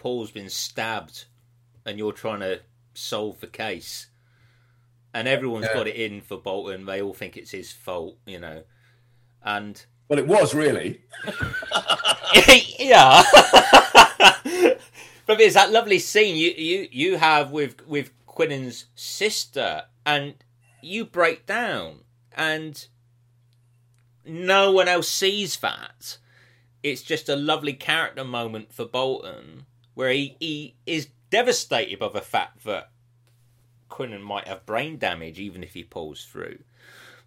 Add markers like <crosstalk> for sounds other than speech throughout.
Paul's been stabbed, and you're trying to solve the case, and everyone's Yeah. got it in for Boulton. They all think it's his fault, you know, and Well, it was really. <laughs> yeah. <laughs> but there's that lovely scene you you you have with with Quinnan's sister, and you break down, and no one else sees that. It's just a lovely character moment for Boulton, where he, he is devastated by the fact that Quinnan might have brain damage, even if he pulls through.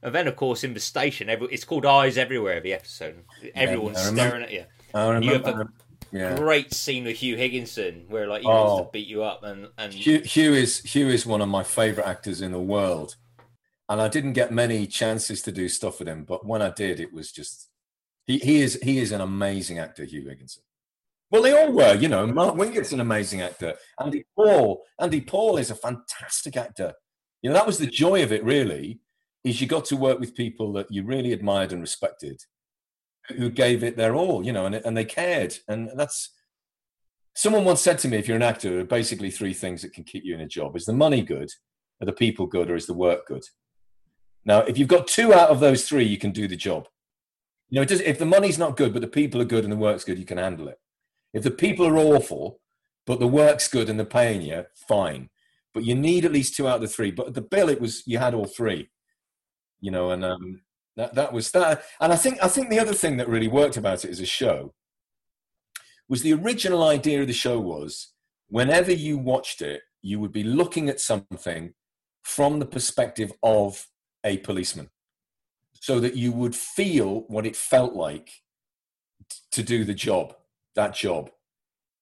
And then, of course, in the station, every, it's called Eyes Everywhere. The episode, everyone's remember- staring at you I you have remember. Yeah. great scene with Huw Higginson where like he Oh. wants to beat you up and and Huw, Huw is Huw is one of my favorite actors in the world, and I didn't get many chances to do stuff with him, but when I did, it was just he he is he is an amazing actor, Huw Higginson. Well, they all were, you know. Mark Wingett's an amazing actor. Andy Paul, Andy Paul is a fantastic actor. You know, that was the joy of it. Really, is you got to work with people that you really admired and respected, who gave it their all. You know, and and they cared, and that's Someone once said to me, if you're an actor, there are basically three things that can keep you in a job. Is the money good? Are the people good? Or is the work good? Now, if you've got two out of those three, you can do the job. You know, it does, if the money's not good, but the people are good and the work's good, you can handle it. If the people are awful, but the work's good and they're paying you, fine. But you need at least two out of the three. But the bill, it was you had all three. You know, and um, that that was that. And I think I think the other thing that really worked about it as a show was the original idea of the show was whenever you watched it, you would be looking at something from the perspective of a policeman so that you would feel what it felt like to do the job, that job.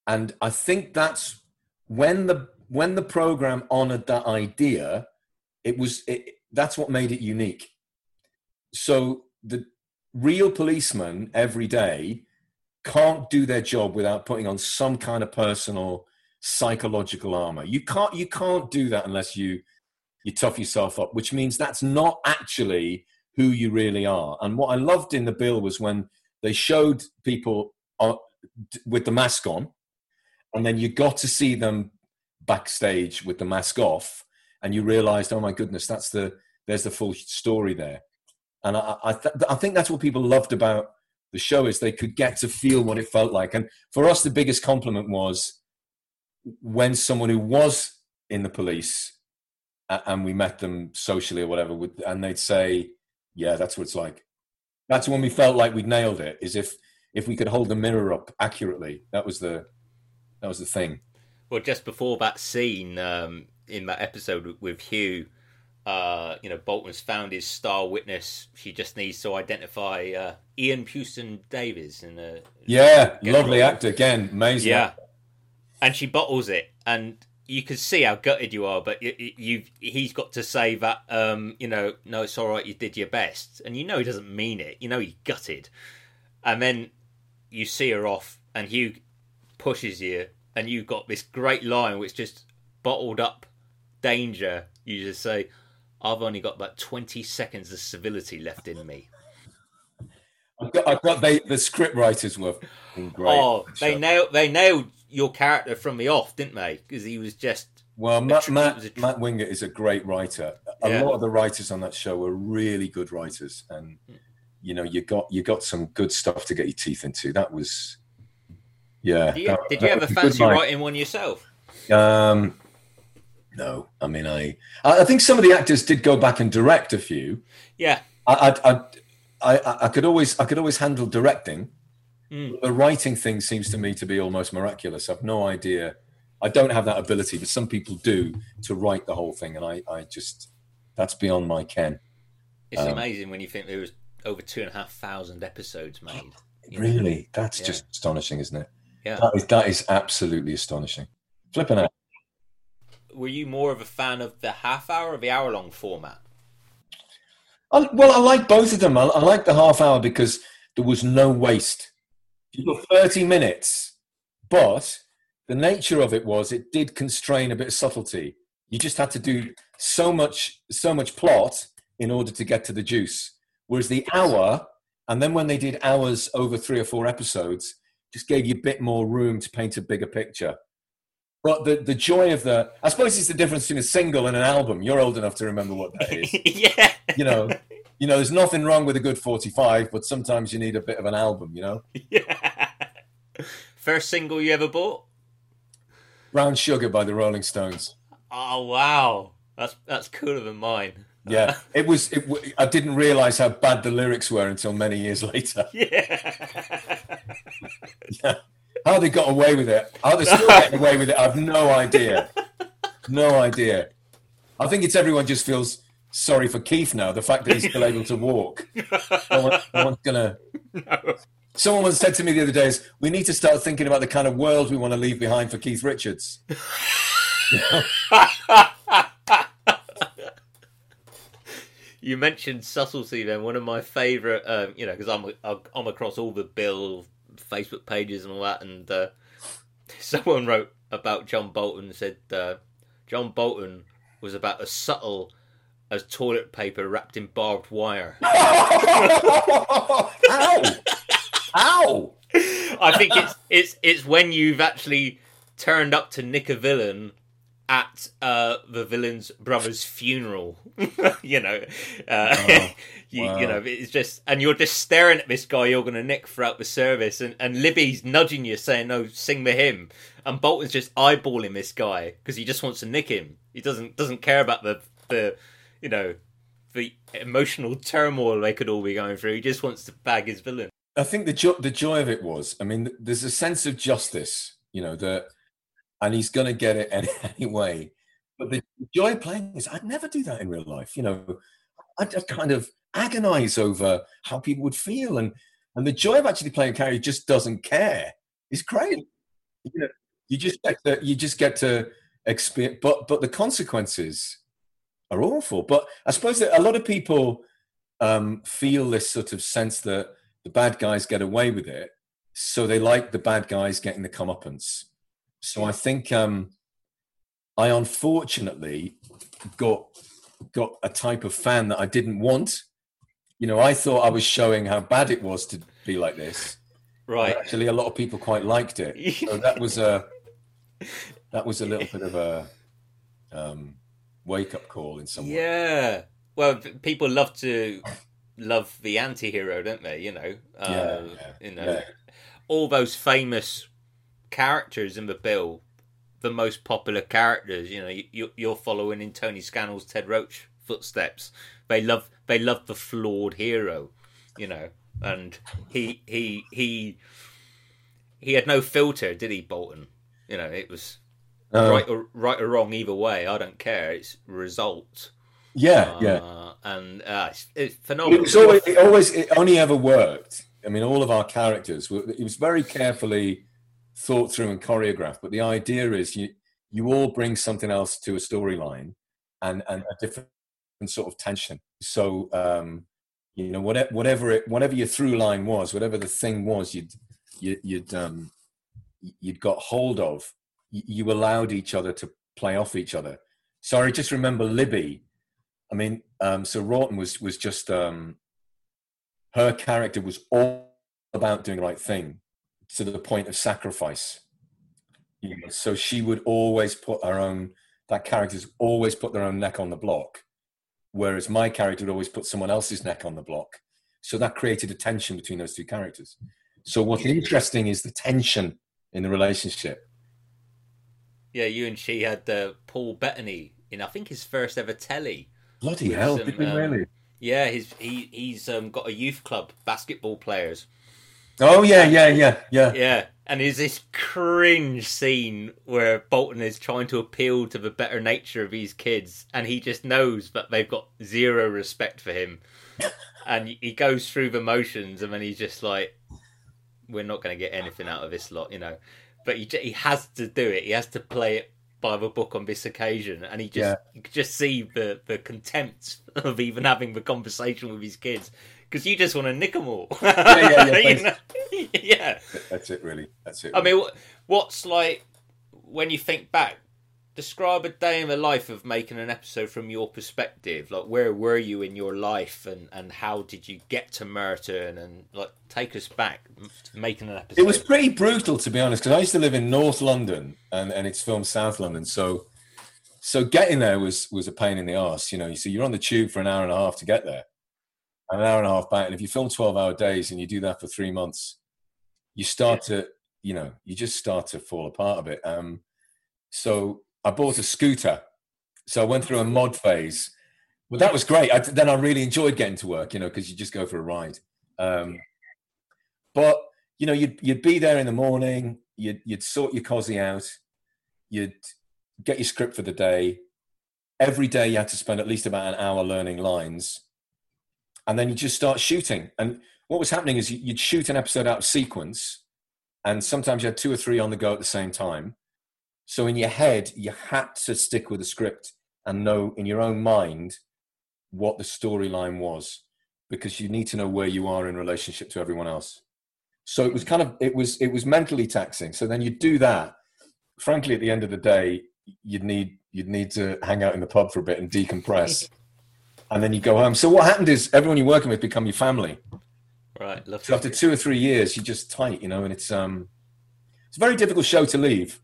And I think that's when the when the program honored that idea, it was it, that's what made it unique. So the real policeman every day can't do their job without putting on some kind of personal psychological armor. You can't you can't do that unless you you tough yourself up, which means that's not actually who you really are. And what I loved in the bill was when they showed people uh, with the mask on, and then you got to see them backstage with the mask off, and you realized, oh my goodness, that's the there's the full story there. And I I, th- I think that's what people loved about the show is they could get to feel what it felt like. And for us, the biggest compliment was when someone who was in the police and we met them socially or whatever, and they'd say, "Yeah, that's what it's like." That's when we felt like we'd nailed it. Is if if we could hold the mirror up accurately. That was the that was the thing. well just before that scene um, in that episode with- Huw uh, you know Boulton's found his star witness she just needs to identify uh, Ian Pewston Davies in a Yeah, lovely rolled. actor again, amazing. yeah and she bottles it and you can see how gutted you are but you, you he's got to say that um, you know no it's all right you did your best and you know he doesn't mean it you know he's gutted and then you see her off and Huw pushes you and you've got this great line which just bottled up danger you just say I've only got about 20 seconds of civility left in me I've got, I've got they, the script writers were great. oh they nailed they nailed your character from the off didn't they because he was just Well, Matt, tr- Matt, tr- Matt Wingett is a great writer. A Yeah. lot of the writers on that show were really good writers, and you know, you got you got some good stuff to get your teeth into. That was, yeah. did you, that- did you ever a fancy writing one yourself Um, no, I mean, I I I think some of the actors did go back and direct a few. yeah I I I, I, I could always I could always handle directing. Mm. The writing thing seems to me to be almost miraculous. I've no idea. I don't have that ability, but some people do to write the whole thing, and I, I just that's beyond my ken. it's Um, amazing when you think there was over two and a half thousand episodes made oh, know? Really, that's Yeah. just astonishing, isn't it? yeah That is that is absolutely astonishing. Flipping out. were you more of a fan of the half hour or the hour long format I, well, I like both of them. I, I like the half hour because there was no waste. You got 30 minutes, but the nature of it was it did constrain a bit of subtlety. You just had to do so much, so much plot in order to get to the juice. Whereas the hour, and then when they did hours over three or four episodes, just gave you a bit more room to paint a bigger picture. But the, the joy of the, I suppose it's the difference between a single and an album. You're old enough to remember what that is. <laughs> yeah. You know, you know, there's nothing wrong with a good 45, but sometimes you need a bit of an album, you know? Yeah. <laughs> First single you ever bought? Brown Sugar by the Rolling Stones. Oh wow, that's that's cooler than mine. Yeah, it was. It, I didn't realize how bad the lyrics were until many years later. <laughs> Yeah. yeah. How they got away with it? How they still getting away with it? I've no idea. No idea. I think it's everyone just feels sorry for Keith now. The fact that he's still able to walk. No, one, no one's gonna. No. Someone once said to me the other day, is, "We need to start thinking about the kind of world we want to leave behind for Keith Richards." <laughs> <laughs> you mentioned subtlety then one of my favorite um, you know because I'm, I'm across all the bill facebook pages and all that and uh, <laughs> someone wrote about john boulton and said uh, john boulton was about as subtle as toilet paper wrapped in barbed wire <laughs> Ow! Ow! i think it's it's it's when you've actually turned up to nick a villain at uh, the villain's brother's funeral. <laughs> you know, uh, Oh, <laughs> you, wow. you know, it's just, and you're just staring at this guy you're going to nick throughout the service, and, and Libby's nudging you, saying, "No, sing the hymn," and Boulton's just eyeballing this guy because he just wants to nick him. He doesn't doesn't care about the the, you know, the emotional turmoil they could all be going through. He just wants to bag his villain. I think the jo- the joy of it was, I mean, there's a sense of justice, you know, that, and he's going to get it <laughs> anyway. But the joy of playing is, I'd never do that in real life, you know. I'd, kind of agonize over how people would feel, and and the joy of actually playing a character just doesn't care is great. You know, you just get to, you just get to experience, but but the consequences are awful. But I suppose that a lot of people um, feel this sort of sense that the bad guys get away with it, so they like the bad guys getting the comeuppance. So I think um, I unfortunately got got a type of fan that I didn't want. You know, I thought I was showing how bad it was to be like this. Right. Actually, a lot of people quite liked it. <laughs> So that was a that was a little bit of a um, wake up call in some way. Yeah. Well, people love to love the anti-hero, don't they? You know, uh, Yeah, yeah, you know, yeah. all those famous characters in the bill, the most popular characters. You know, you, you're following in Tony Scannell's Ted Roach footsteps. They love they love the flawed hero, you know, and he he he he had no filter, did he, Boulton? You know, it was Uh, right or right or wrong either way. I don't care. It's result. yeah, yeah. Uh, and uh, it's, it's phenomenal. it was always, it always, it only ever worked. I mean, all of our characters, were, it was very carefully thought through and choreographed. But the idea is you, you all bring something else to a storyline and, and a different sort of tension. So, um, you know, whatever, whatever it, whatever your through line was, whatever the thing was, you'd, you, you'd, um, you'd got hold of, you, you allowed each other to play off each other. Sorry, just remember Libby. I mean, um, so Rawton was was just um, her character was all about doing the right thing to the point of sacrifice. You know, so she would always put her own. That character's always put their own neck on the block, whereas my character would always put someone else's neck on the block. So that created a tension between those two characters. So what's interesting is the tension in the relationship. Yeah, you and she had uh, Paul Bettany in I think his first ever telly. Bloody hell! some, Did we um, really? Yeah, he's he he's um, got a youth club, basketball players. Oh yeah, yeah, yeah, yeah. Yeah, and there's this cringe scene where Boulton is trying to appeal to the better nature of these kids, and he just knows that they've got zero respect for him, and he goes through the motions, and then he's just like, "We're not going to get anything out of this lot," you know. But he he has to do it. He has to play it by the book on this occasion, and he just Yeah. you could just see the the contempt <laughs> of even having the conversation with his kids because you just want to nick them all. <laughs> yeah, yeah, <laughs> You know? <laughs> yeah. That's it, really. That's it. I mean, wh- what's like when you think back? describe a day in the life of making an episode from your perspective? Like, where were you in your life, and and how did you get to Merton, and like take us back to making an episode? It was pretty brutal, to be honest, because I used to live in North London, and and it's filmed South London, so so getting there was was a pain in the ass. You know, so you're on the tube for an hour and a half to get there, an hour and a half back, and if you film twelve hour days and you do that for three months, you start to you know you just start to fall apart a bit. Um, so I bought a scooter. So I went through a mod phase. Well, that was great. I, then I really enjoyed getting to work, you know, because you just go for a ride. Um, but you know, you'd you'd be there in the morning. You'd you'd sort your cosy out. You'd get your script for the day. Every day you had to spend at least about an hour learning lines, and then you just start shooting. And what was happening is you'd shoot an episode out of sequence, and sometimes you had two or three on the go at the same time so in your head, you had to stick with the script and know in your own mind what the storyline was because you need to know where you are in relationship to everyone else. So it was kind of it was it was mentally taxing. So then you'd do that. Frankly, at the end of the day, you'd need you'd need to hang out in the pub for a bit and decompress, <laughs> and then you go home. So what happened is everyone you're working with become your family. Right. So after two or three years, you're just tight, you know, and it's um, it's a very difficult show to leave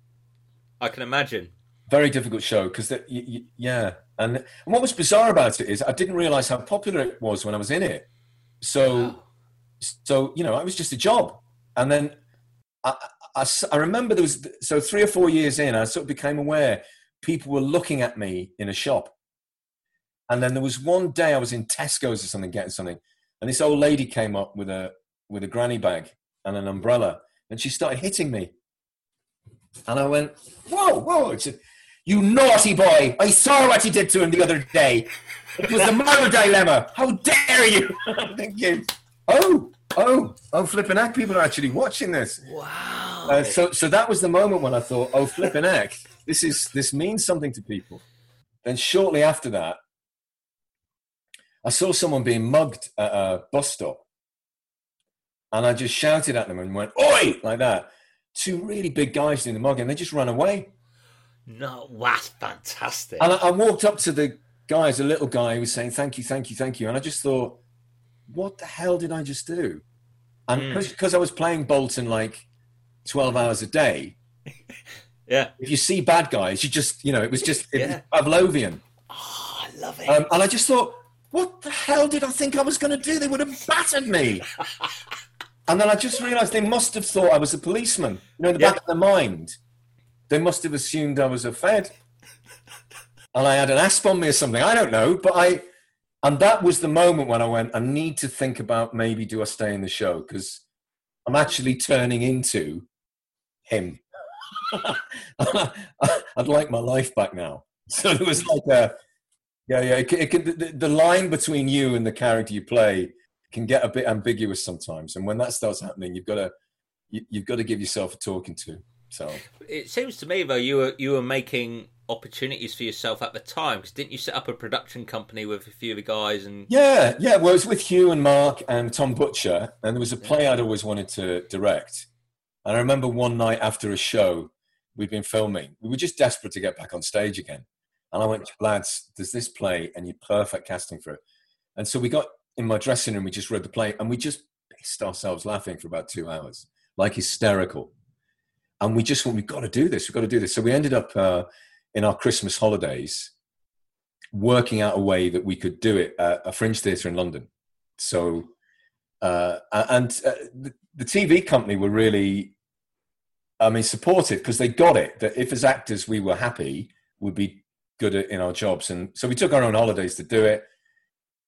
I can imagine. Very difficult show because that yeah, and, and what was bizarre about it is I didn't realize how popular it was when I was in it. So, wow. so you know, I was just a job, and then I, I, I remember there was so three or four years in, I sort of became aware people were looking at me in a shop, and then there was one day I was in Tesco's or something getting something, and this old lady came up with a with a granny bag and an umbrella, and she started hitting me and I went, whoa, whoa. She said, you naughty boy. I saw what you did to him the other day. It was the moral dilemma. How dare you? <laughs> I'm thinking, oh, oh, oh, flipping heck, people are actually watching this. Wow. Uh, so, so that was the moment when I thought, oh, flipping heck, this is this means something to people. Then shortly after that, I saw someone being mugged at a bus stop, and I just shouted at them and went, "Oi!" like that two really big guys in the mug, and they just ran away. No, that's fantastic. And I, I, walked up to the guys, a little guy who was saying, Thank you, thank you, thank you. And I just thought, What the hell did I just do? And because mm. I was playing Boulton like 12 hours a day, <laughs> yeah. If you see bad guys, you just, you know, it was just it yeah. was Pavlovian. Oh, I love it. Um, and I just thought, what the hell did I think I was going to do? They would have battered me. <laughs> And then I just realised they must have thought I was a policeman. You know, in the back of their mind, they must have assumed I was a Fed, and I had an asp on me or something. I don't know, but I, and that was the moment when I went. I need to think about maybe do I stay in the show because I'm actually turning into him. <laughs> I'd like my life back now. So it was like a, yeah, yeah. It, it, the, the line between you and the character you play can get a bit ambiguous sometimes. And when that starts happening, you've got to you, have got to give yourself a talking to. So it seems to me though you were you were making opportunities for yourself at the time because didn't you set up a production company with a few of the guys and yeah yeah well it was with Huw and Mark and Tom Butcher and there was a play I'd always wanted to direct and I remember one night after a show we'd been filming we were just desperate to get back on stage again and I went lads there's this play and you're perfect casting for it and so we got in my dressing room, we just read the play and we just pissed ourselves laughing for about two hours, like hysterical. And we just went, we've got to do this, we've got to do this. So we ended up uh, in our Christmas holidays working out a way that we could do it at a fringe theatre in London. So, uh, and uh, the, the TV company were really, I mean, supportive because they got it that if as actors we were happy, we'd be good at, in our jobs. And so we took our own holidays to do it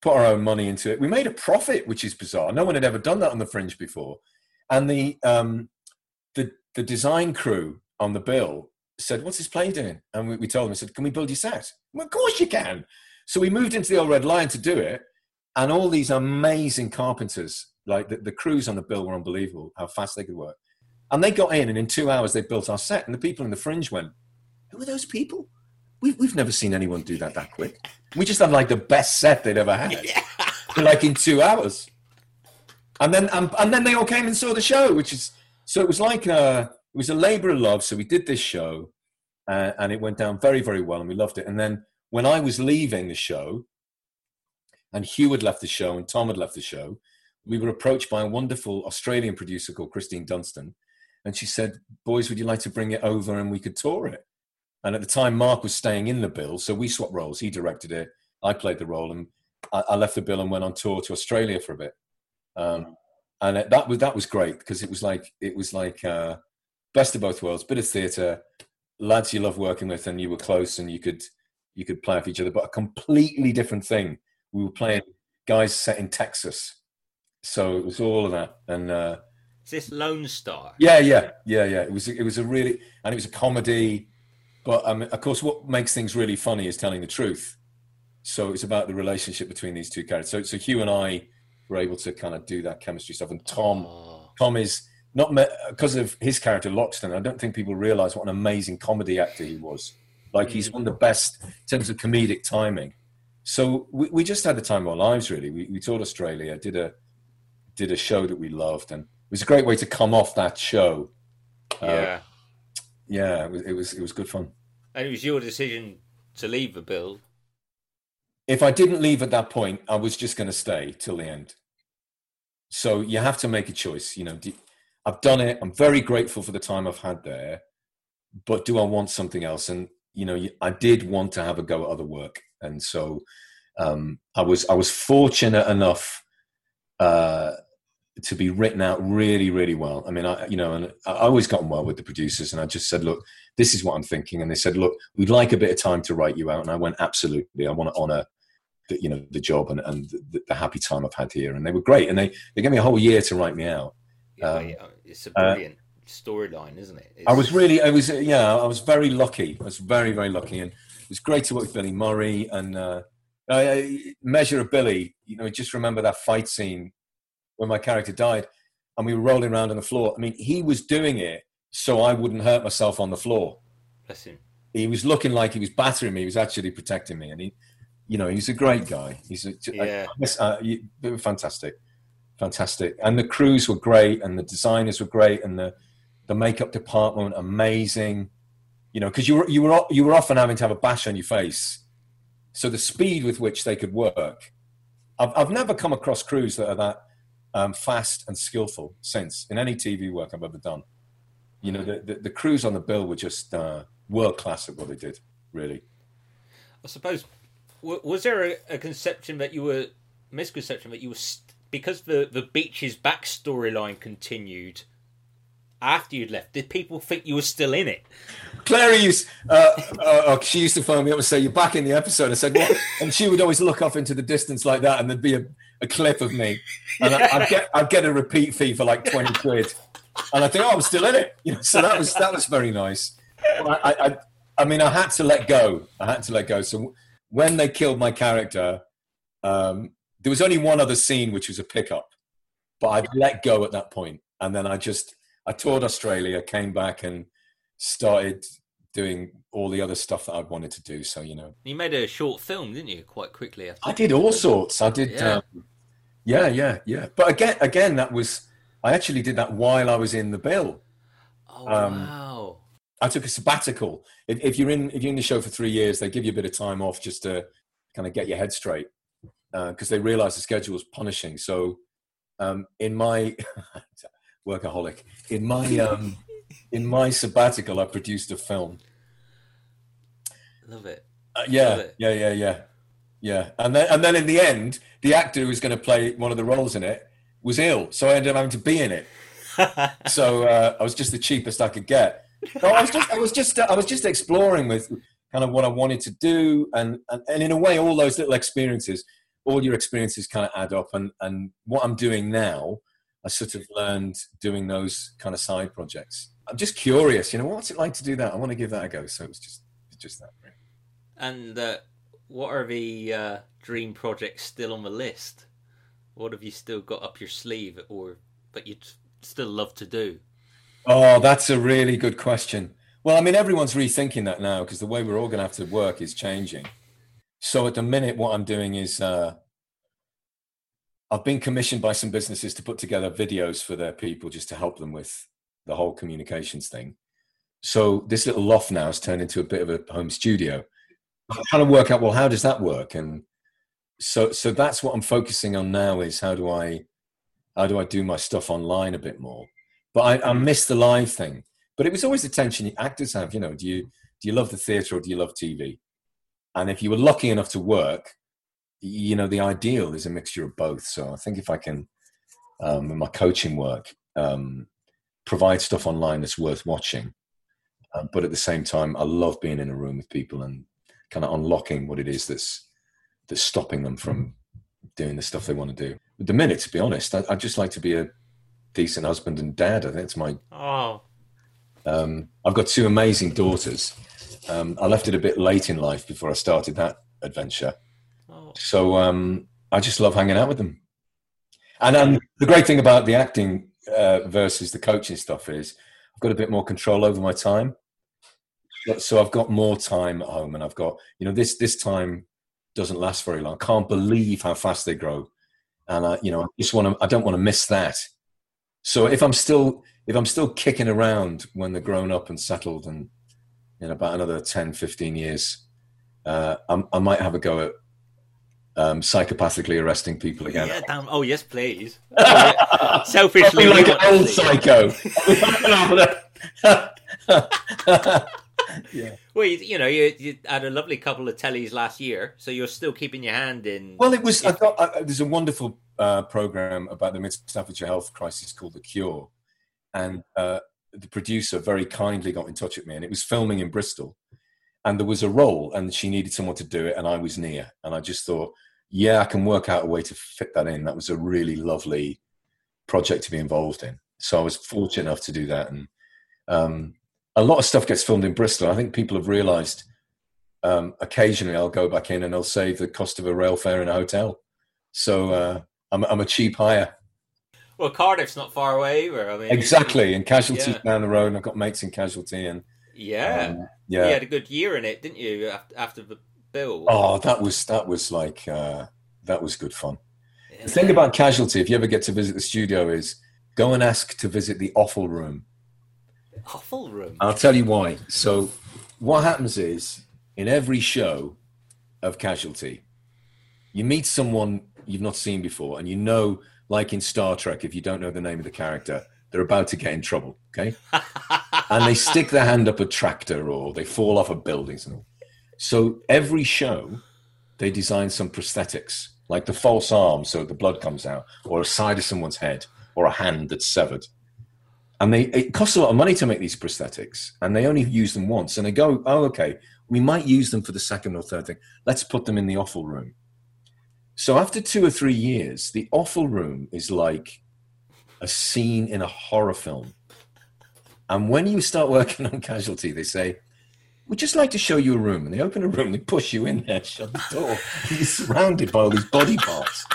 put our own money into it. We made a profit, which is bizarre. No one had ever done that on the Fringe before. And the um, the the design crew on the bill said, "What's this play doing?" And we, we told them, "I said, can we build your set?" Well, of course you can. So we moved into the old Red Lion to do it, and all these amazing carpenters, like the, the crews on the bill, were unbelievable. How fast they could work. And they got in, and in two hours they built our set. And the people in the Fringe went, "Who are those people?" We've, we've never seen anyone do that that quick. We just had like the best set they'd ever had, yeah. <laughs> like in two hours. And then um, and then they all came and saw the show, which is so it was like a, uh, it was a labour of love. So we did this show, uh, and it went down very very well, and we loved it. And then when I was leaving the show, and Huw had left the show, and Tom had left the show, we were approached by a wonderful Australian producer called Christine Dunstan, and she said, "Boys, would you like to bring it over and we could tour it?" And at the time, Mark was staying in the bill, so we swapped roles. He directed it, I played the role, and I, I left the bill and went on tour to Australia for a bit. Um, and it, that was that was great because it was like it was like uh, best of both worlds, bit of theatre, lads you love working with, and you were close, and you could you could play off each other, but a completely different thing. We were playing guys set in Texas, so it was all of that. And uh, is this Lone Star? Yeah, yeah, yeah, yeah. It was it was a really and it was a comedy, but um, of course, what makes things really funny is telling the truth. So it's about the relationship between these two characters. So so Huw and I were able to kind of do that chemistry stuff, and Tom Oh, Tom is not because of his character Loxton. I don't think people realize what an amazing comedy actor he was. Like he's one of the best in terms of comedic timing. So we, we just had the time of our lives. Really, we, we toured Australia, did a did a show that we loved, and it was a great way to come off that show. Uh, yeah. yeah, it was, it was it was good fun. And it was your decision to leave the bill. If I didn't leave at that point, I was just going to stay till the end. So you have to make a choice. You know, I've done it. I'm very grateful for the time I've had there, but do I want something else? And you know, I did want to have a go at other work, and so um, I was I was fortunate enough uh, to be written out really, really well. I mean, I you know, and I always got on well with the producers, and I just said, look, this is what I'm thinking, and they said, look, we'd like a bit of time to write you out, and I went, absolutely, I want to honour the, you know the job and, and the, the happy time I've had here, and they were great, and they they gave me a whole year to write me out. Yeah, Um, yeah, it's a brilliant storyline, isn't it? I was really, I was, yeah, I was very lucky. I was very, very lucky, and it was great to work with Billy Murray and uh, I, Measure of Billy. You know, just remember that fight scene when my character died, and we were rolling around on the floor. I mean, he was doing it so I wouldn't hurt myself on the floor. bless him. He was looking like he was battering me. He was actually protecting me, and he, you know, he's a great guy. He's a, Yeah. uh, fantastic, fantastic, and the crews were great, and the designers were great, and the the makeup department amazing. You know, because you were you were you were often having to have a bash on your face, so the speed with which they could work. I've I've never come across crews that are that um, fast and skillful since in any TV work I've ever done. You know, the the, the crews on the bill were just uh, world class at what they did. Really. I suppose w- was there a, a conception that you were misconception that you were st- because the the Beech is back storyline continued after you'd left. Did people think you were still in it? Clary used, uh, uh, she used to phone me up and say, "You're back in the episode." I said, "What?" And she would always look off into the distance like that, and there'd be a, a clip of me, <laughs> and I, I'd get I'd get a repeat fee for like twenty quid, and I think, "Oh, I'm still in it." You know, so that was that was very nice. I, I, I mean, I had to let go. I had to let go. So when they killed my character, um, there was only one other scene, which was a pickup, but I'd let go at that point, and then I just I toured Australia, came back, and started doing all the other stuff that I wanted to do. So you know, You made a short film, didn't you? Quite quickly after. I did all sorts. I did, Yeah. um, yeah, yeah, yeah. But again, again, that was I actually did that while I was in the bill. Oh um, wow! I took a sabbatical. If, if you're in if you're in the show for three years, they give you a bit of time off just to kind of get your head straight because they realise the schedule is punishing. So um, in my <laughs> workaholic, in my um, in my sabbatical, I produced a film. Love it. Uh, yeah, Love it. yeah, yeah, yeah, yeah. And then and then in the end, the actor who was going to play one of the roles in it was ill, so I ended up having to be in it. <laughs> so uh, I was just the cheapest I could get. So I was just, I was just, I was just exploring with kind of what I wanted to do, and, and and in a way, all those little experiences, all your experiences kind of add up, and and what I'm doing now, I sort of learned doing those kind of side projects. I'm just curious, you know, what's it like to do that? I want to give that a go. So it was just, it's just that. And uh, what are the uh, dream projects still on the list? What have you still got up your sleeve, or that you'd still love to do? Oh, that's a really good question. Well, I mean, everyone's rethinking that now because the way we're all going to have to work is changing. So at the minute, what I'm doing is uh, I've been commissioned by some businesses to put together videos for their people just to help them with the whole communications thing. So this little loft now has turned into a bit of a home studio. I'm trying to work out well how does that work and so so that's what I'm focusing on now is how do I how do I do my stuff online a bit more? But I, I miss the live thing. But it was always the tension actors have. You know, do you do you love the theatre or do you love TV? And if you were lucky enough to work, you know, the ideal is a mixture of both. So I think if I can, um, in my coaching work, um, provide stuff online that's worth watching, uh, but at the same time, I love being in a room with people and kind of unlocking what it is that's that's stopping them from doing the stuff they want to do. At the minute, to be honest, I, would just like to be a decent husband and dad. I think it's my. Oh. Um, I've got two amazing daughters. Um, I left it a bit late in life before I started that adventure. Oh. So um, I just love hanging out with them. And um, the great thing about the acting uh, versus the coaching stuff is I've got a bit more control over my time. So I've got more time at home, and I've got you know this this time doesn't last very long. I can't believe how fast they grow, and I you know I just want to I don't want to miss that. So if I'm still if I'm still kicking around when they're grown up and settled, and in about another 10, 15 years, uh, I might have a go at um, psychopathically arresting people again. Yeah, damn. Oh yes, please. <laughs> Selfishly, like an old psycho. <laughs> yeah. Well, you, you know, you, you, had a lovely couple of tellies last year, so you're still keeping your hand in. Well, it was. I thought uh, there's a wonderful uh, program about the Mid Staffordshire health crisis called The Cure, and uh, the producer very kindly got in touch with me, and it was filming in Bristol, and there was a role, and she needed someone to do it, and I was near, and I just thought, yeah, I can work out a way to fit that in. That was a really lovely project to be involved in. So I was fortunate enough to do that, and um, a lot of stuff gets filmed in Bristol. I think people have realised. Um, occasionally, I'll go back in and I'll save the cost of a rail fare in a hotel. So uh, I'm, I'm a cheap hire. Well, Cardiff's not far away either. I mean, exactly, and Casualty's yeah. down the road. And I've got mates in Casualty, and yeah, um, yeah, you had a good year in it, didn't you? After the bill. Oh, that was that was like uh, that was good fun. Yeah. The thing about Casualty, if you ever get to visit the studio, is go and ask to visit the offal room. Offal room. I'll tell you why. So, what happens is in every show of Casualty, you meet someone you've not seen before, and you know like in Star Trek, if you don't know the name of the character, they're about to get in trouble, okay? <laughs> and they stick their hand up a tractor or they fall off a building. So every show, they design some prosthetics, like the false arm so the blood comes out, or a side of someone's head, or a hand that's severed. And they it costs a lot of money to make these prosthetics, and they only use them once. And they go, oh, okay, we might use them for the second or third thing. Let's put them in the offal room. So after two or three years, the offal room is like a scene in a horror film. And when you start working <laughs> on casualty, they say, We'd just like to show you a room. And they open a room, they push you in there, shut the door. You're surrounded by all these body parts.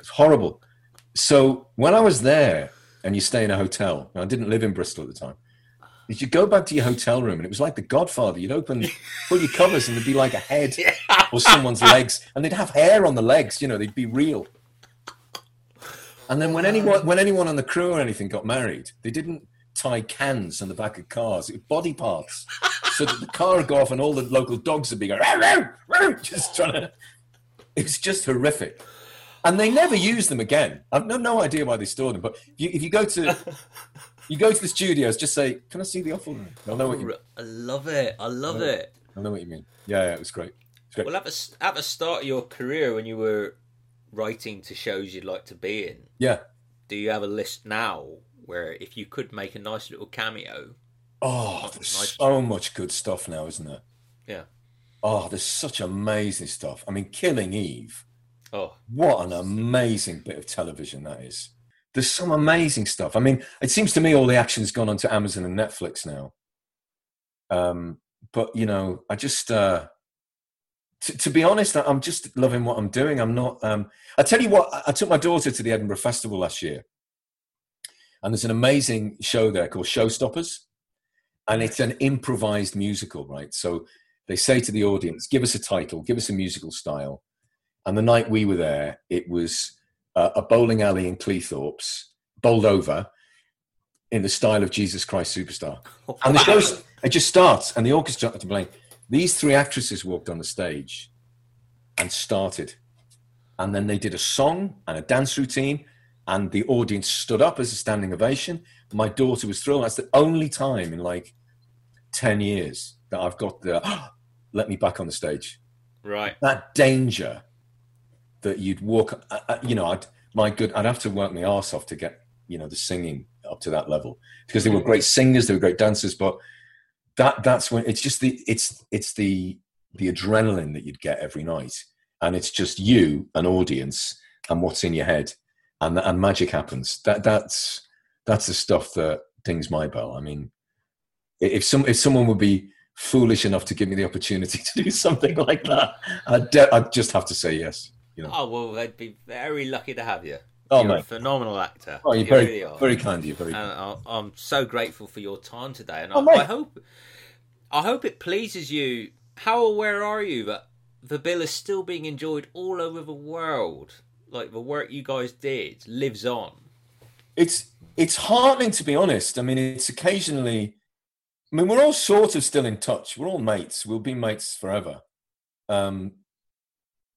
It's horrible. So when I was there, and you stay in a hotel, I didn't live in Bristol at the time, is you go back to your hotel room and it was like the Godfather. You'd open, pull your covers and there'd be like a head <laughs> or someone's legs, and they'd have hair on the legs. You know, they'd be real. And then when anyone when anyone on the crew or anything got married, they didn't tie cans on the back of cars, body parts, so that the car would go off and all the local dogs would be going, row, row, just trying to. It was just horrific. And they never used them again. I've no, no idea why they stored them. But if you, if you go to you go to the studios, just say, "Can I see the offal room?" I know what you. Mean. I love it. I love I it. I know what you mean. Yeah, yeah, it was great. It's great. Well, at the, at the start of your career, when you were writing to shows you'd like to be in, yeah, do you have a list now where if you could make a nice little cameo? Oh, there's nice so much good stuff now, isn't there? Yeah. Oh, there's such amazing stuff. I mean, Killing Eve. Oh, what an amazing bit of television that is there's some amazing stuff. I mean, it seems to me all the action's gone onto Amazon and Netflix now. Um, but you know, I just uh, t- to be honest, I'm just loving what I'm doing. I'm not. Um, I tell you what, I took my daughter to the Edinburgh Festival last year, and there's an amazing show there called Showstoppers, and it's an improvised musical, right? So they say to the audience, "Give us a title, give us a musical style." And the night we were there, it was uh, a bowling alley in Cleethorpes, bowled over, in the style of Jesus Christ Superstar. And the show, <laughs> it just starts, and the orchestra to blame. These three actresses walked on the stage and started. And then they did a song and a dance routine, and the audience stood up as a standing ovation. My daughter was thrilled. That's the only time in like 10 years that I've got the <gasps> let me back on the stage. Right. That danger that you'd walk, uh, uh, you know, I'd, my good, I'd have to work my arse off to get, you know, the singing up to that level because they were great singers, they were great dancers, but that that's when it's just the it's it's the the adrenaline that you'd get every night, and it's just you, an audience, and what's in your head, and and magic happens. That that's that's the stuff that dings my bell. I mean, if some if someone would be foolish enough to give me the opportunity <laughs> to do something like that, I'd, de- I'd just have to say yes. You know. Oh well, they'd be very lucky to have you. Oh, you're a phenomenal actor. Oh, you're You very, really are. very kind of you. Very. I- I'm so grateful for your time today, and Oh, I. I hope, I hope it pleases you. How aware are you that the bill is still being enjoyed all over the world? Like the work you guys did lives on. it's it's heartening to be honest. I mean, it's occasionally. I mean, we're all sort of still in touch. We're all mates. We'll be mates forever. Um,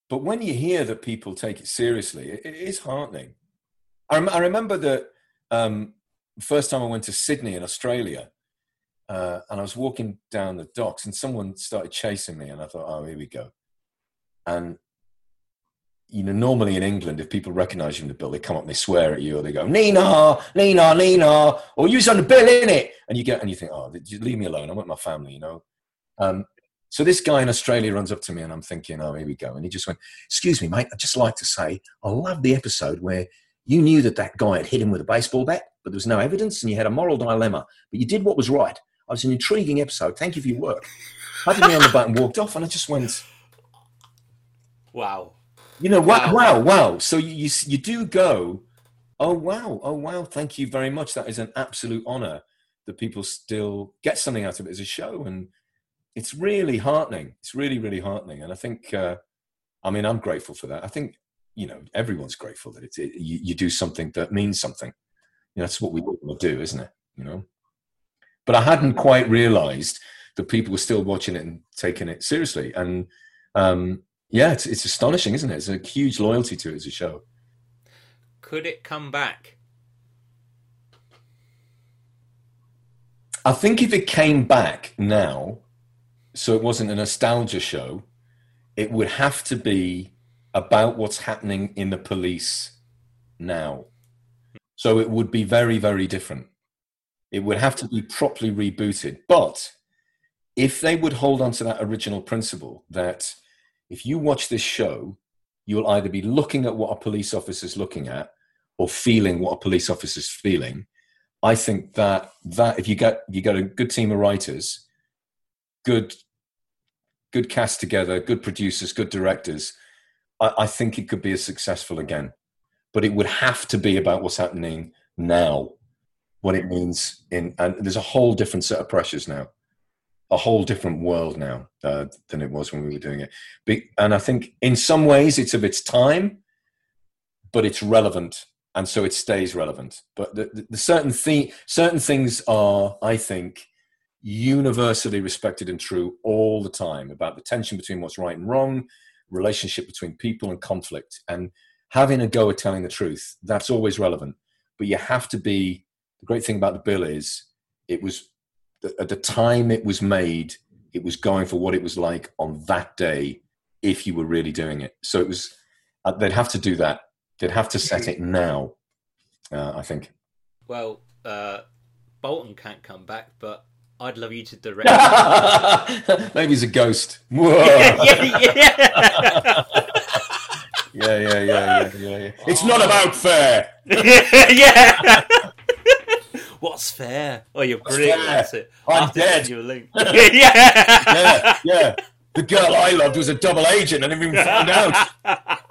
but when you hear that people take it seriously, it, it is heartening. I, rem- I remember that um, first time I went to Sydney in Australia, uh, and I was walking down the docks, and someone started chasing me, and I thought, "Oh, here we go." And you know, normally in England, if people recognise you in the bill, they come up and they swear at you, or they go, "Nina, Nina, Nina," or "You's on the bill, in it," and you get and you think, "Oh, leave me alone. I'm with my family," you know. Um, so this guy in Australia runs up to me, and I'm thinking, "Oh, here we go," and he just went, "Excuse me, mate. I'd just like to say, I love the episode where you knew that that guy had hit him with a baseball bat, but there was no evidence, and you had a moral dilemma, but you did what was right. It was an intriguing episode. Thank you for your work." Patted me on the back and walked off, and I just went. Wow. You know, wow, Wow. wow. So you, you you do go, oh wow, oh wow, thank you very much. That is an absolute honor that people still get something out of it as a show, and it's really heartening. It's really, really heartening, and I think, uh, I mean, I'm grateful for that. I think you know everyone's grateful that it's it, you, you do something that means something. You know, that's what we want to do, isn't it? You know, but I hadn't quite realised that people were still watching it and taking it seriously, and um, yeah, it's, it's astonishing, isn't it? It's a huge loyalty to it as a show. Could it come back? I think if it came back now, so it wasn't a nostalgia show, it would have to be about what's happening in the police now. So it would be very, very different. It would have to be properly rebooted. But if they would hold on to that original principle that if you watch this show, you'll either be looking at what a police officer's looking at or feeling what a police officer's feeling. I think that that if you get you got a good team of writers, good good cast together, good producers, good directors, I, I think it could be as successful again. But it would have to be about what's happening now, what it means in and there's a whole different set of pressures now, a whole different world now uh, than it was when we were doing it. And I think in some ways it's of its time, but it's relevant and so it stays relevant. But the, the, the certain thing, certain things are, I think, universally respected and true all the time about the tension between what's right and wrong, relationship between people, and conflict. And having a go at telling the truth, that's always relevant. But you have to be. The great thing about the bill is it was at the time it was made, it was going for what it was like on that day if you were really doing it. So it was. Uh, they'd have to do that They'd have to set it now, uh, I think. Well, uh, Boulton can't come back, but I'd love you to direct. <laughs> Maybe he's a ghost. Whoa. <laughs> yeah, yeah, yeah. <laughs> Yeah, yeah, yeah, yeah, yeah, yeah. It's not about fair. yeah. What's fair? Oh, you're brilliant. fair? That's it. I'm to dead. you a link. <laughs> <laughs> yeah. Yeah, yeah. The girl I loved was a double agent. And I never even found out. <laughs>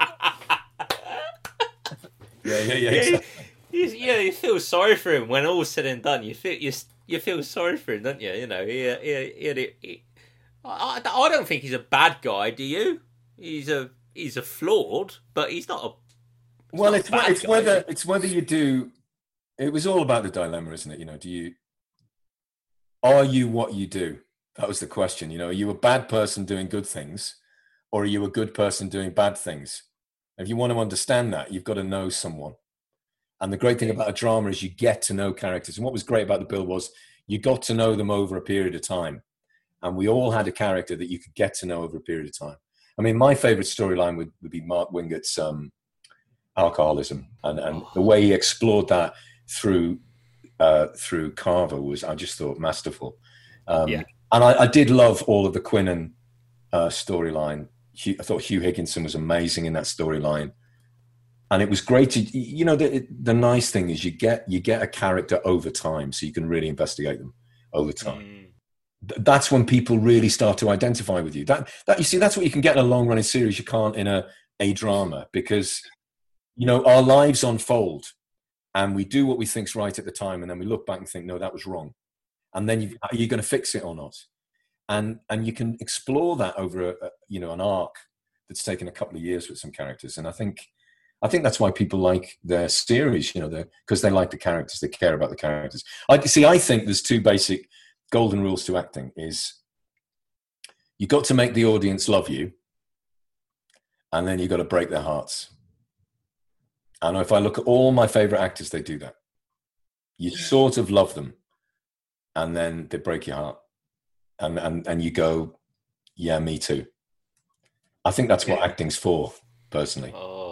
Yeah, yeah, yeah. yeah, exactly. you, yeah, you feel sorry for him when all's said and done. You feel you, you feel sorry for him, don't you? You know, he, he, he, he, I, I I don't think he's a bad guy. Do you? He's a he's a flawed, but he's not a. Well, not it's a it's guy, whether it's whether you do it was all about the dilemma, isn't it? You know, do you are you what you do? That was the question. You know, are you a bad person doing good things, or are you a good person doing bad things? If you want to understand that, you've got to know someone. And the great thing about a drama is you get to know characters. And what was great about the bill was you got to know them over a period of time. And we all had a character that you could get to know over a period of time. I mean, my favorite storyline would, would be Mark Wingett's um, alcoholism and, and the way he explored that through uh, through Carver was, I just thought, masterful. Um, yeah. And I, I, did love all of the Quinnan uh, storyline. I thought Huw Higginson was amazing in that storyline and it was great to you know the, the nice thing is you get you get a character over time so you can really investigate them over time mm. that's when people really start to identify with you that that you see that's what you can get in a long running series you can't in a a drama because you know our lives unfold and we do what we think's right at the time and then we look back and think no that was wrong and then you, are you going to fix it or not and and you can explore that over a, a you know an arc that's taken a couple of years with some characters and i think I think that's why people like their series, you know, because they like the characters, they care about the characters. I see. I think there's two basic golden rules to acting: is you got to make the audience love you, and then you got to break their hearts. And if I look at all my favorite actors, they do that. You sort of love them, and then they break your heart, and and and you go, yeah, me too. I think that's what acting's for, personally. Oh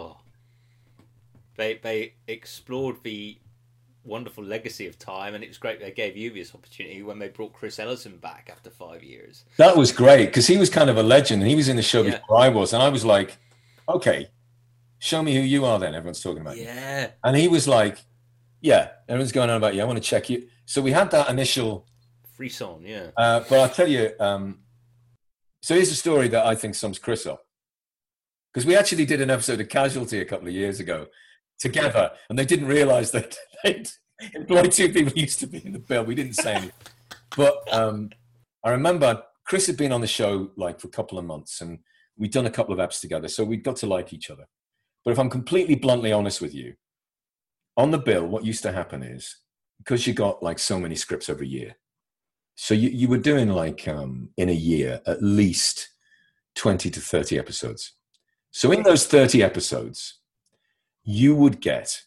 they they explored the wonderful legacy of time, and it was great they gave you this opportunity when they brought Chris Ellison back after five years. That was great because he was kind of a legend, and he was in the show yeah. before I was, and I was like, okay, show me who you are. Then everyone's talking about yeah, you. and he was like, yeah, everyone's going on about you. I want to check you. So we had that initial frisson, yeah. Uh, but I'll tell you. Um, so here's a story that I think sums Chris up because we actually did an episode of Casualty a couple of years ago, together, and they didn't realise that <laughs> they'd employed two people used to be in the bill. We didn't say anything, but um, I remember Chris had been on the show like for a couple of months, and we'd done a couple of apps together, so we'd got to like each other. But if I'm completely bluntly honest with you, on the bill, what used to happen is because you got like so many scripts every year, so you, you were doing like um, in a year at least 20 to 30 episodes. So in those 30 episodes, you would get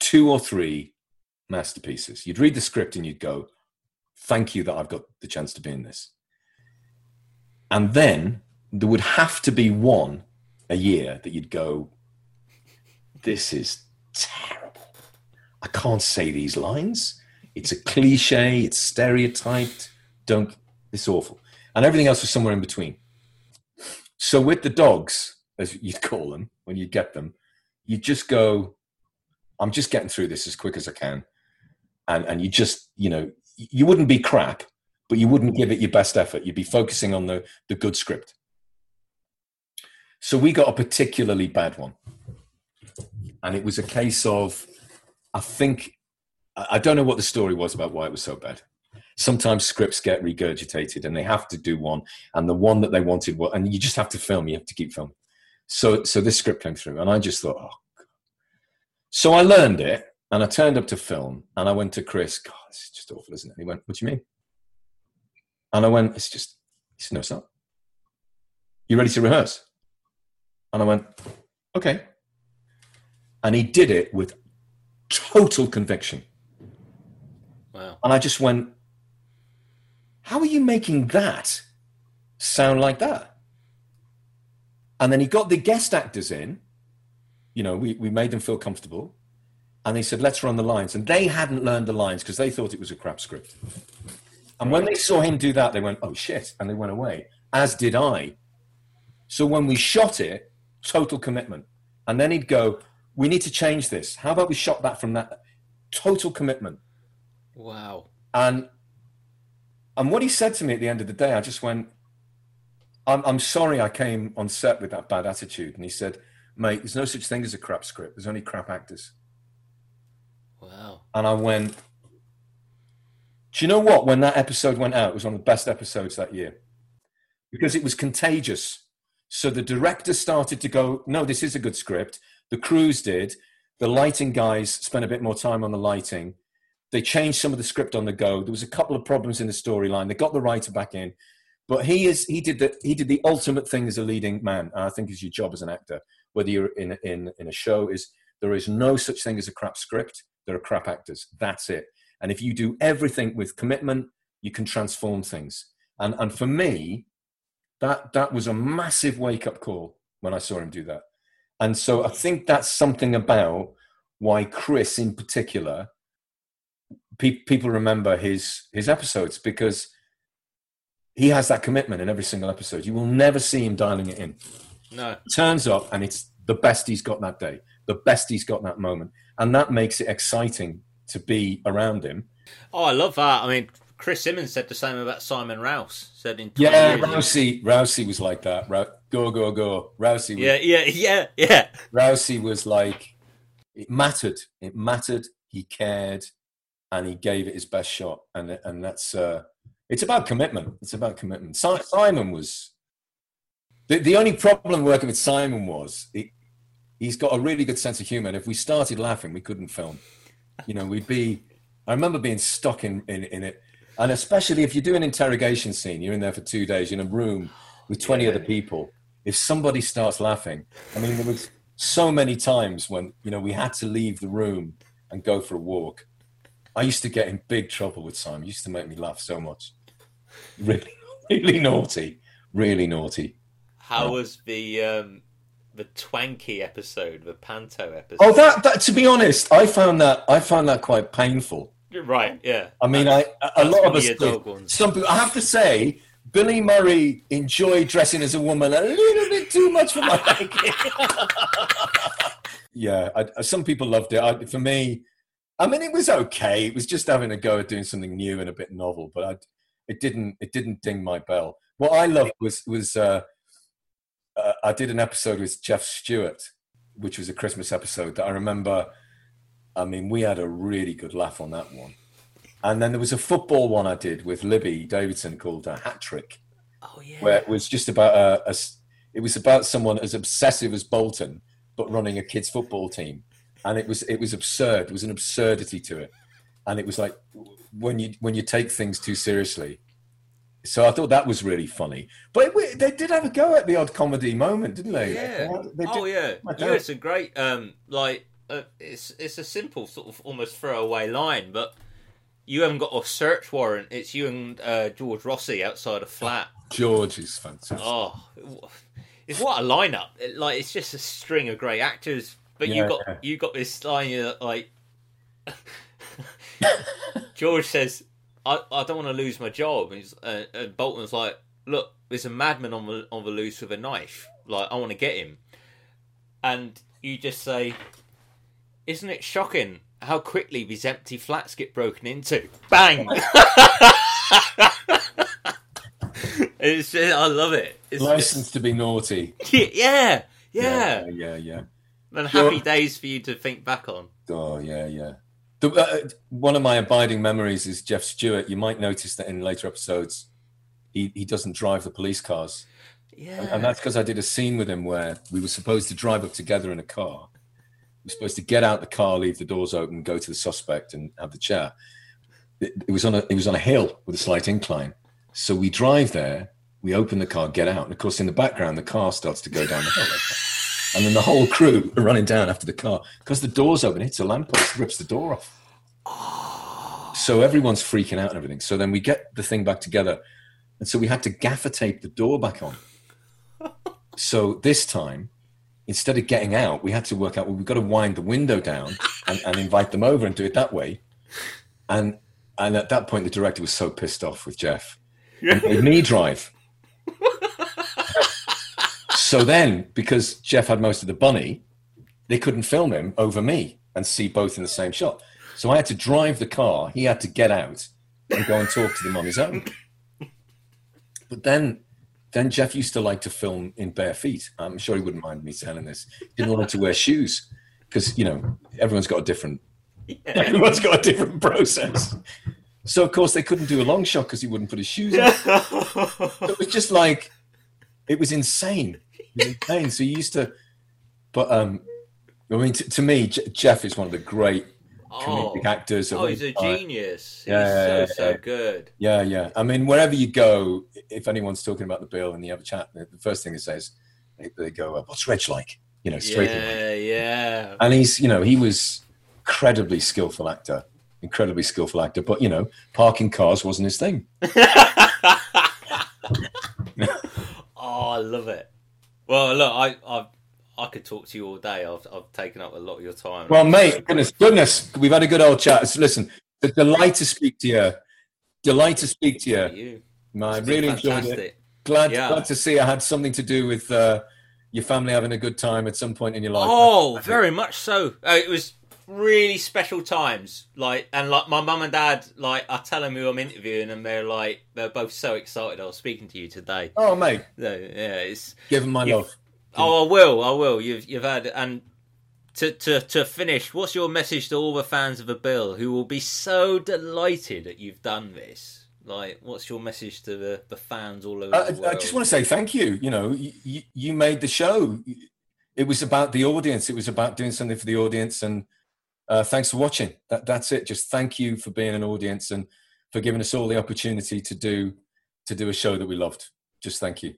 two or three masterpieces. You'd read the script and you'd go, Thank you that I've got the chance to be in this. And then there would have to be one a year that you'd go, This is terrible. I can't say these lines. It's a cliche, it's stereotyped. Don't, it's awful. And everything else was somewhere in between. So with the dogs, as you'd call them when you get them, you just go, I'm just getting through this as quick as I can. And, and you just, you know, you wouldn't be crap, but you wouldn't give it your best effort. You'd be focusing on the, the good script. So we got a particularly bad one. And it was a case of, I think, I don't know what the story was about why it was so bad. Sometimes scripts get regurgitated and they have to do one. And the one that they wanted, well, and you just have to film, you have to keep filming. So, so this script came through, and I just thought, oh. So I learned it, and I turned up to film, and I went to Chris. God, it's just awful, isn't it? And he went, "What do you mean?" And I went, "It's just, he said, no, it's not. You ready to rehearse?" And I went, "Okay." And he did it with total conviction. Wow. And I just went, "How are you making that sound like that?" And then he got the guest actors in. You know, we, we made them feel comfortable. And they said, let's run the lines. And they hadn't learned the lines because they thought it was a crap script. And when they saw him do that, they went, oh shit. And they went away, as did I. So when we shot it, total commitment. And then he'd go, we need to change this. How about we shot that from that? Total commitment. Wow. And and what he said to me at the end of the day, I just went, I'm, I'm sorry I came on set with that bad attitude. And he said, mate, there's no such thing as a crap script. There's only crap actors. Wow. And I went, do you know what? When that episode went out, it was one of the best episodes that year because it was contagious. So the director started to go, no, this is a good script. The crews did. the lighting guys spent a bit more time on the lighting. They changed some of the script on the go. There was a couple of problems in the storyline. They got the writer back in, but he is he did the he did the ultimate thing as a leading man. And I think is your job as an actor, whether you're in in in a show, is there is no such thing as a crap script. There are crap actors. That's it. And if you do everything with commitment, you can transform things. And and for me, that that was a massive wake up call when I saw him do that. And so I think that's something about why Chris, in particular, pe- people remember his his episodes because he has that commitment in every single episode. You will never see him dialing it in. No, Turns up and it's the best he's got that day, the best he's got that moment, and that makes it exciting to be around him. oh, I love that. I mean, Chris Simmons said the same about Simon Rouse. Said in Yeah, Rousey, Rousey was like that. Go, go, go. Rousey, was, yeah, yeah, yeah, yeah. Rousey was like, it mattered. It mattered. He cared, and he gave it his best shot. And and that's uh, it's about commitment. It's about commitment. Si- Simon was the the only problem working with Simon was he, he's got a really good sense of humor. And if we started laughing, we couldn't film. You know, we'd be. I remember being stuck in in, in it, and especially if you do an interrogation scene, you're in there for two days in a room with twenty Yeah. other people. If somebody starts laughing, I mean, there was so many times when you know we had to leave the room and go for a walk. I used to get in big trouble with Simon. He used to make me laugh so much. Really, <laughs> really naughty. Really naughty. How Yeah. was the um, the Twanky episode, the Panto episode? Oh, that, that. To be honest, I found that I found that quite painful. Right, yeah. I mean, I a lot of us. did. Some people, I have to say, Billy Murray enjoyed dressing as a woman a little bit too much for my <laughs> liking. <laughs> yeah, I, some people loved it. I, for me, I mean, it was okay. It was just having a go at doing something new and a bit novel, but I, it didn't. It didn't ding my bell. What I loved was was uh, uh, I did an episode with Jeff Stewart, which was a Christmas episode that I remember. I mean, we had a really good laugh on that one. And then there was a football one I did with Libby Davidson called a hat trick, Oh yeah. where it was just about a, a s- it was about someone as obsessive as Boulton, but running a kids football team, and it was it was absurd. It was an absurdity to it, and it was like when you when you take things too seriously. So I thought that was really funny, but it, they did have a go at the odd comedy moment, didn't they? Yeah. They oh yeah. Yeah, it's a great um like uh, it's it's a simple sort of almost throwaway line, but you haven't got a search warrant. It's you and uh, George Rossi outside a flat. George is fantastic. Oh, it's what a lineup! It, like it's just a string of great actors. But you Yeah, got yeah. you got this line like <laughs> <laughs> George says, "I, I don't want to lose my job," and, uh, and Boulton's like, "Look, there's a madman on the on the loose with a knife. Like I want to get him." And you just say, "Isn't it shocking how quickly these empty flats get broken into?" Bang! <laughs> it's just, I love it. It's License to be naughty. <laughs> just- yeah, yeah, yeah, yeah. yeah. And happy Sure. days for you to think back on. Oh yeah, yeah. The, uh, one of my abiding memories is Jeff Stewart. You might notice that in later episodes, he, he doesn't drive the police cars, Yeah, and, and that's because I did a scene with him where we were supposed to drive up together in a car. Were supposed to get out the car, leave the doors open, go to the suspect, and have the chat. It, it was on a it was on a hill with a slight incline, so we drive there. We open the car, get out, and of course, in the background, the car starts to go down the hill. <laughs> And then the whole crew are running down after the car because the door's open, hits a lamppost, rips the door off. So everyone's freaking out and everything. So then we get the thing back together. And so we had to gaffer tape the door back on. So this time, instead of getting out, we had to work out, well, we've got to wind the window down and, and invite them over and do it that way. And and at that point, the director was so pissed off with Jeff. He made me drive. so then, because Jeff had most of the bunny, they couldn't film him over me and see both in the same shot. So I had to drive the car. He had to get out and go and talk to them on his own. But then, then Jeff used to like to film in bare feet. I'm sure he wouldn't mind me telling this. He didn't want to wear shoes because you know everyone's got a different everyone's got a different process. So of course they couldn't do a long shot because he wouldn't put his shoes on. <laughs> It was just like it was insane. It was insane. So he used to, but um, I mean, to, to me, J- Jeff is one of the great comedic Oh, actors. oh, he's a time. genius. Yeah, he's yeah, so yeah, so good. Yeah, yeah. I mean, wherever you go, if anyone's talking about the bill and you have a chat, the first thing they say is they, they go, "What's Reg like?" You know, straight away. Yeah, yeah. And he's, you know, he was incredibly skillful actor, incredibly skillful actor. But you know, parking cars wasn't his thing. <laughs> oh, I love it. Well, look, I, I, I could talk to you all day. I've, I've taken up a lot of your time. Well, mate, goodness, goodness, we've had a good old chat. So listen, the delight to speak to you. Delight to speak to you. you. I really enjoyed it. Glad, Yeah. glad to see I had something to do with uh, your family having a good time at some point in your life. Oh, very much so. Uh, it was really special times. Like, and like my mum and dad, like, I tell them who I'm interviewing, and they're like, they're both so excited. I was speaking to you today. Oh, mate, So, yeah, it's. give him my love. Oh, I will. I will. You've you've had and to to to finish. What's your message to all the fans of the bill who will be so delighted that you've done this? Like, what's your message to the, the fans all over I, the world? I just want to say thank you. You know, you, you, you made the show. It was about the audience. It was about doing something for the audience. And uh, thanks for watching. That, that's it. Just thank you for being an audience and for giving us all the opportunity to do to do a show that we loved. Just thank you.